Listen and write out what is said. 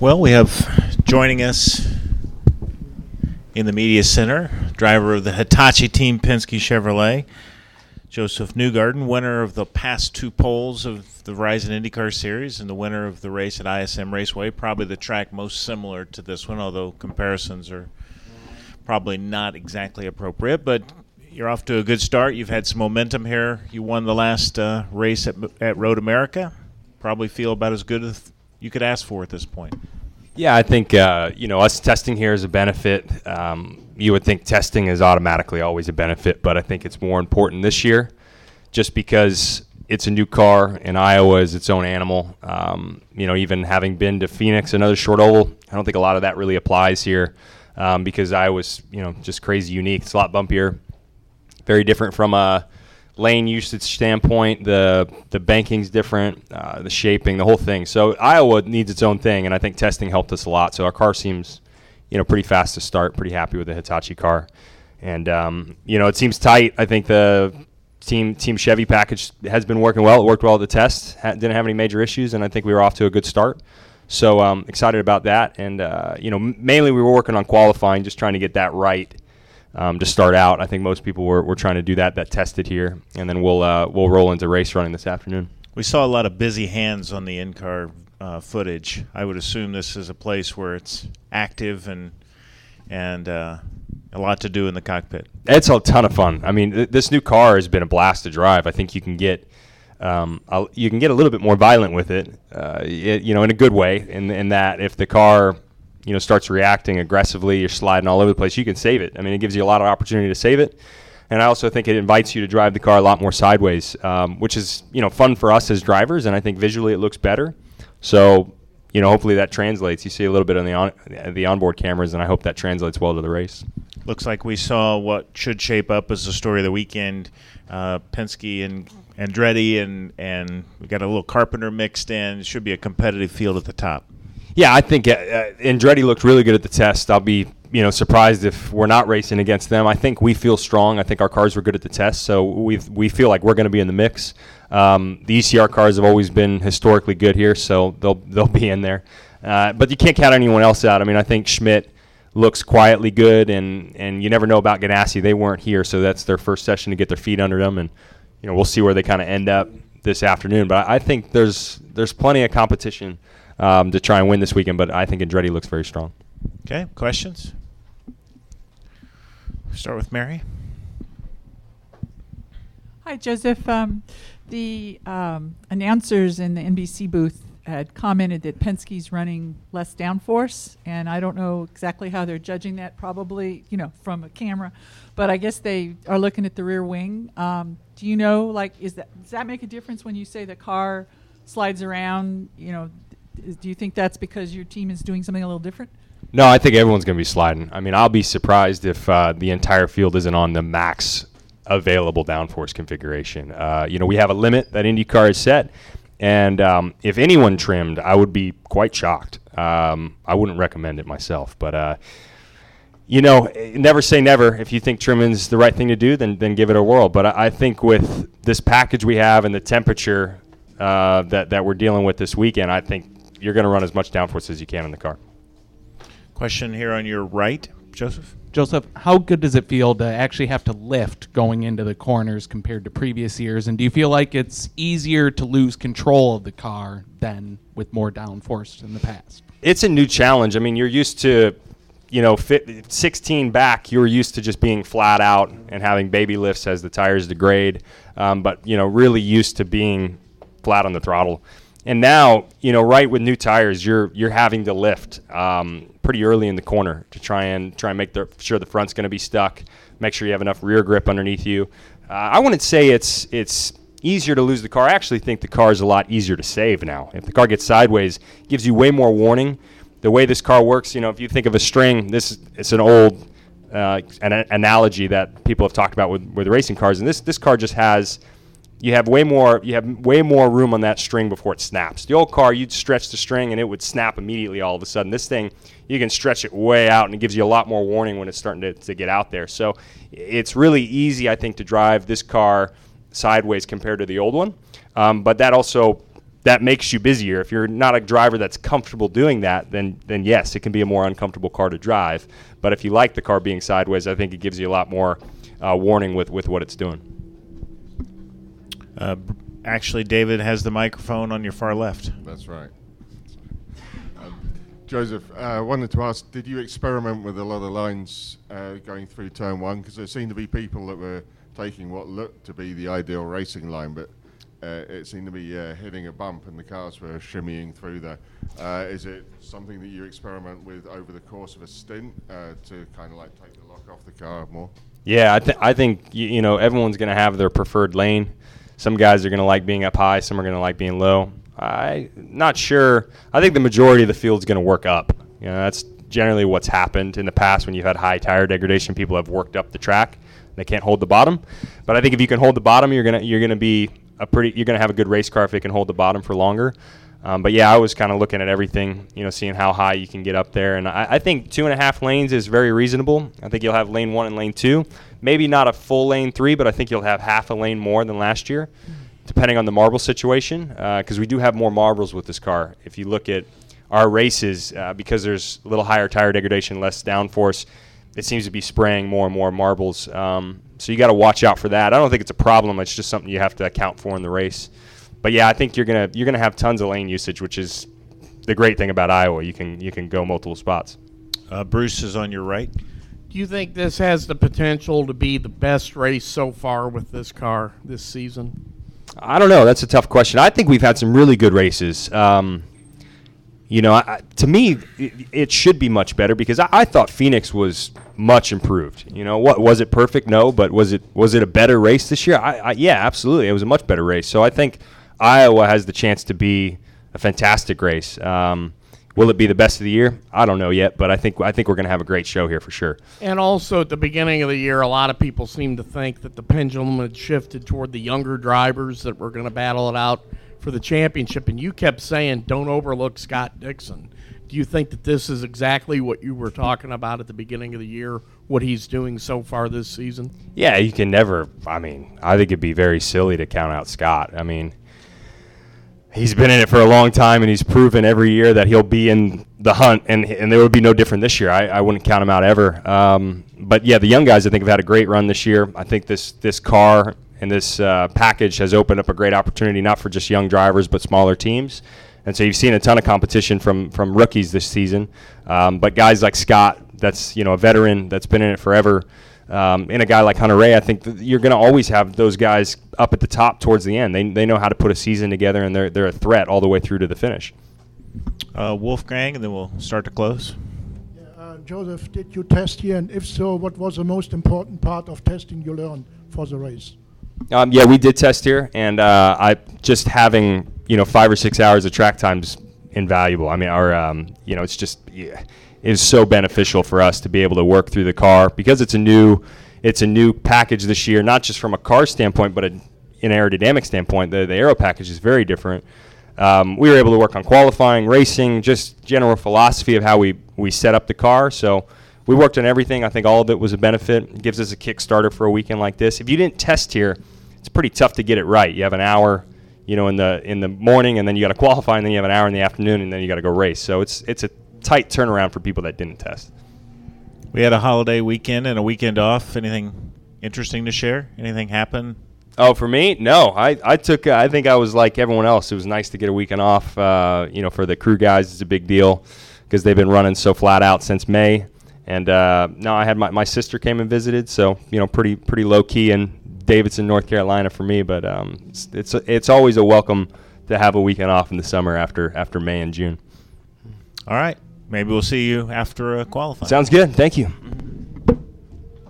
Well, we have joining us in the media center, driver of the Hitachi Team Penske Chevrolet, Josef Newgarden, winner of the past two poles of the Verizon IndyCar Series and the winner of the race at ISM Raceway. Probably the track most similar to this one, although comparisons are probably not exactly appropriate. But you're off to a good start. You've had some momentum here. You won the last uh, race at, at Road America. Probably feel about as good as you could ask for at this point. Yeah, I think uh, you know us testing here is a benefit. Um, you would think testing is automatically always a benefit, but I think it's more important this year, just because it's a new car and Iowa is its own animal. Um, you know, even having been to Phoenix, another short oval, I don't think a lot of that really applies here um, because Iowa's you know just crazy unique. It's a lot bumpier, very different from a lane usage standpoint, the the banking's different, uh, the shaping, the whole thing. So Iowa needs its own thing, and I think testing helped us a lot. So our car seems, you know, pretty fast to start. Pretty happy with the Hitachi car, and um, you know, it seems tight. I think the team team Chevy package has been working well. It worked well at the test. Ha- didn't have any major issues, and I think we were off to a good start. So um, excited about that, and uh, you know, m- mainly we were working on qualifying, just trying to get that right um, to start out. I think most people were, were trying to do that. That tested here, and then we'll uh, we'll roll into race running this afternoon. We saw a lot of busy hands on the in-car uh, footage. I would assume this is a place where it's active and and uh, a lot to do in the cockpit. It's a ton of fun. I mean, th- this new car has been a blast to drive. I think you can get um, you can get a little bit more violent with it, uh, it, you know, in a good way. In, in that, if the car you know starts reacting aggressively, you're sliding all over the place, you can save it. I mean, it gives you a lot of opportunity to save it. And I also think it invites you to drive the car a lot more sideways, um, which is you know fun for us as drivers, and I think visually it looks better. So you know hopefully that translates. You see a little bit on the on the onboard cameras, and I hope that translates well to the race. Looks like we saw what should shape up as the story of the weekend. Uh, Penske and Andretti, and and we got a little Carpenter mixed in. Should be a competitive field at the top. Yeah, I think uh, uh, Andretti looked really good at the test. I'll be you know surprised if we're not racing against them. I think we feel strong. I think our cars were good at the test, so we we feel like we're going to be in the mix. Um, the ECR cars have always been historically good here, so they'll they'll be in there. Uh, but you can't count anyone else out. I mean, I think Schmidt looks quietly good, and and you never know about Ganassi. They weren't here, so that's their first session to get their feet under them, and you know we'll see where they kind of end up this afternoon. But I think there's there's plenty of competition um, to try and win this weekend. But I think Andretti looks very strong. Okay, questions? Start with Mary. Hi, Josef. Um, the um, announcers in the NBC booth had commented that Penske's running less downforce, and I don't know exactly how they're judging that. Probably, you know, from a camera, but I guess they are looking at the rear wing. Um, do you know, like, is that does that make a difference when you say the car slides around? You know, do you think that's because your team is doing something a little different? No, I think everyone's going to be sliding. I mean, I'll be surprised if uh, the entire field isn't on the max available downforce configuration. Uh, you know, we have a limit that IndyCar has set, and um, if anyone trimmed, I would be quite shocked. Um, I wouldn't recommend it myself, but uh, you know, never say never. If you think trimming's the right thing to do, then then give it a whirl. But I, I think with this package we have and the temperature uh, that that we're dealing with this weekend, I think you're going to run as much downforce as you can in the car. Question here on your right, Josef. Josef, how good does it feel to actually have to lift going into the corners compared to previous years? And do you feel like it's easier to lose control of the car than with more downforce in the past? It's a new challenge. I mean, you're used to, you know, fit, 16 back, you're used to just being flat out and having baby lifts as the tires degrade, um, but, you know, really used to being flat on the throttle. And now, you know, right with new tires, you're you're having to lift um, pretty early in the corner to try and try and make the, sure the front's going to be stuck. Make sure you have enough rear grip underneath you. Uh, I wouldn't say it's it's easier to lose the car. I actually think the car is a lot easier to save now. If the car gets sideways, gives you way more warning. The way this car works, you know, if you think of a string, this it's an old uh, an analogy that people have talked about with, with racing cars, and this this car just has you have way more you have way more room on that string before it snaps. The old car you'd stretch the string and it would snap immediately all of a sudden. This thing you can stretch it way out and it gives you a lot more warning when it's starting to, to get out there. So it's really easy I think to drive this car sideways compared to the old one. Um, but that also that makes you busier. If you're not a driver that's comfortable doing that, then then yes, it can be a more uncomfortable car to drive. But if you like the car being sideways, I think it gives you a lot more uh, warning with with what it's doing. Uh, actually, David has the microphone on your far left. That's right. Um, Josef, uh, I wanted to ask, did you experiment with a lot of lines uh, going through turn one? Because there seemed to be people that were taking what looked to be the ideal racing line, but uh, it seemed to be uh, hitting a bump and the cars were shimmying through there. Uh, is it something that you experiment with over the course of a stint uh, to kind of like take the lock off the car more? Yeah, I, th- I think you, you know everyone's going to have their preferred lane. Some guys are going to like being up high. Some are going to like being low. I not sure. I think the majority of the field's going to work up. You know, that's generally what's happened in the past when you've had high tire degradation. People have worked up the track. They can't hold the bottom. But I think if you can hold the bottom, you're gonna you're gonna be a pretty you're gonna have a good race car if it can hold the bottom for longer. Um, but yeah, I was kind of looking at everything, you know, seeing how high you can get up there, and I, I think two and a half lanes is very reasonable. I think you'll have lane one and lane two, maybe not a full lane three, but I think you'll have half a lane more than last year, depending on the marble situation, because we do have more marbles with this car. If you look at our races, uh, because there's a little higher tire degradation, less downforce, it seems to be spraying more and more marbles. Um, so you got to watch out for that. I don't think it's a problem. It's just something you have to account for in the race. But yeah, I think you're gonna you're gonna have tons of lane usage, which is the great thing about Iowa. You can you can go multiple spots. Uh, Bruce is on your right. Do you think this has the potential to be the best race so far with this car this season? I don't know. That's a tough question. I think we've had some really good races. Um, you know, I, to me, it, it should be much better because I, I thought Phoenix was much improved. You know, what was it perfect? No, but was it was it a better race this year? I, I, yeah, absolutely. It was a much better race. So I think Iowa has the chance to be a fantastic race. Um, will it be the best of the year? I don't know yet, but I think I think we're going to have a great show here for sure. And also at the beginning of the year, a lot of people seemed to think that the pendulum had shifted toward the younger drivers that were going to battle it out for the championship. And you kept saying, don't overlook Scott Dixon. Do you think that this is exactly what you were talking about at the beginning of the year, what he's doing so far this season? Yeah, you can never. I mean, I think it'd be very silly to count out Scott. I mean, he's been in it for a long time, and he's proven every year that he'll be in the hunt, and and there would be no different this year. I, I wouldn't count him out ever. Um, but yeah, the young guys I think have had a great run this year. I think this this car and this uh, package has opened up a great opportunity, not for just young drivers, but smaller teams. And so you've seen a ton of competition from from rookies this season, um, but guys like Scott, that's you know a veteran that's been in it forever. Um, and a guy like Hunter-Reay, I think that you're going to always have those guys up at the top towards the end. They, they know how to put a season together, and they're, they're a threat all the way through to the finish. Uh, Wolfgang, and then we'll start to close. Uh, Josef, did you test here? And if so, what was the most important part of testing you learned for the race? Um, yeah, we did test here, and uh, I just having you know five or six hours of track time is invaluable. I mean, our um, you know it's just yeah, is so beneficial for us to be able to work through the car because it's a new it's a new package this year, not just from a car standpoint, but a, an aerodynamic standpoint. The the aero package is very different. Um, we were able to work on qualifying, racing, just general philosophy of how we we set up the car. So we worked on everything. I think all of it was a benefit. It gives us a kickstarter for a weekend like this. If you didn't test here, it's pretty tough to get it right. You have an hour, you know, in the in the morning, and then you got to qualify, and then you have an hour in the afternoon, and then you got to go race. So it's it's a tight turnaround for people that didn't test. We had a holiday weekend and a weekend off. Anything interesting to share? Anything happen? Oh, for me, no. I, I took. Uh, I think I was like everyone else. It was nice to get a weekend off. Uh, you know, for the crew guys, it's a big deal because they've been running so flat out since May. And uh, no, I had my, my sister came and visited, so you know, pretty pretty low key in Davidson, North Carolina for me. But um, it's it's, it's always a welcome to have a weekend off in the summer after after May and June. All right. Maybe we'll see you after uh, qualifying. Sounds good. Thank you.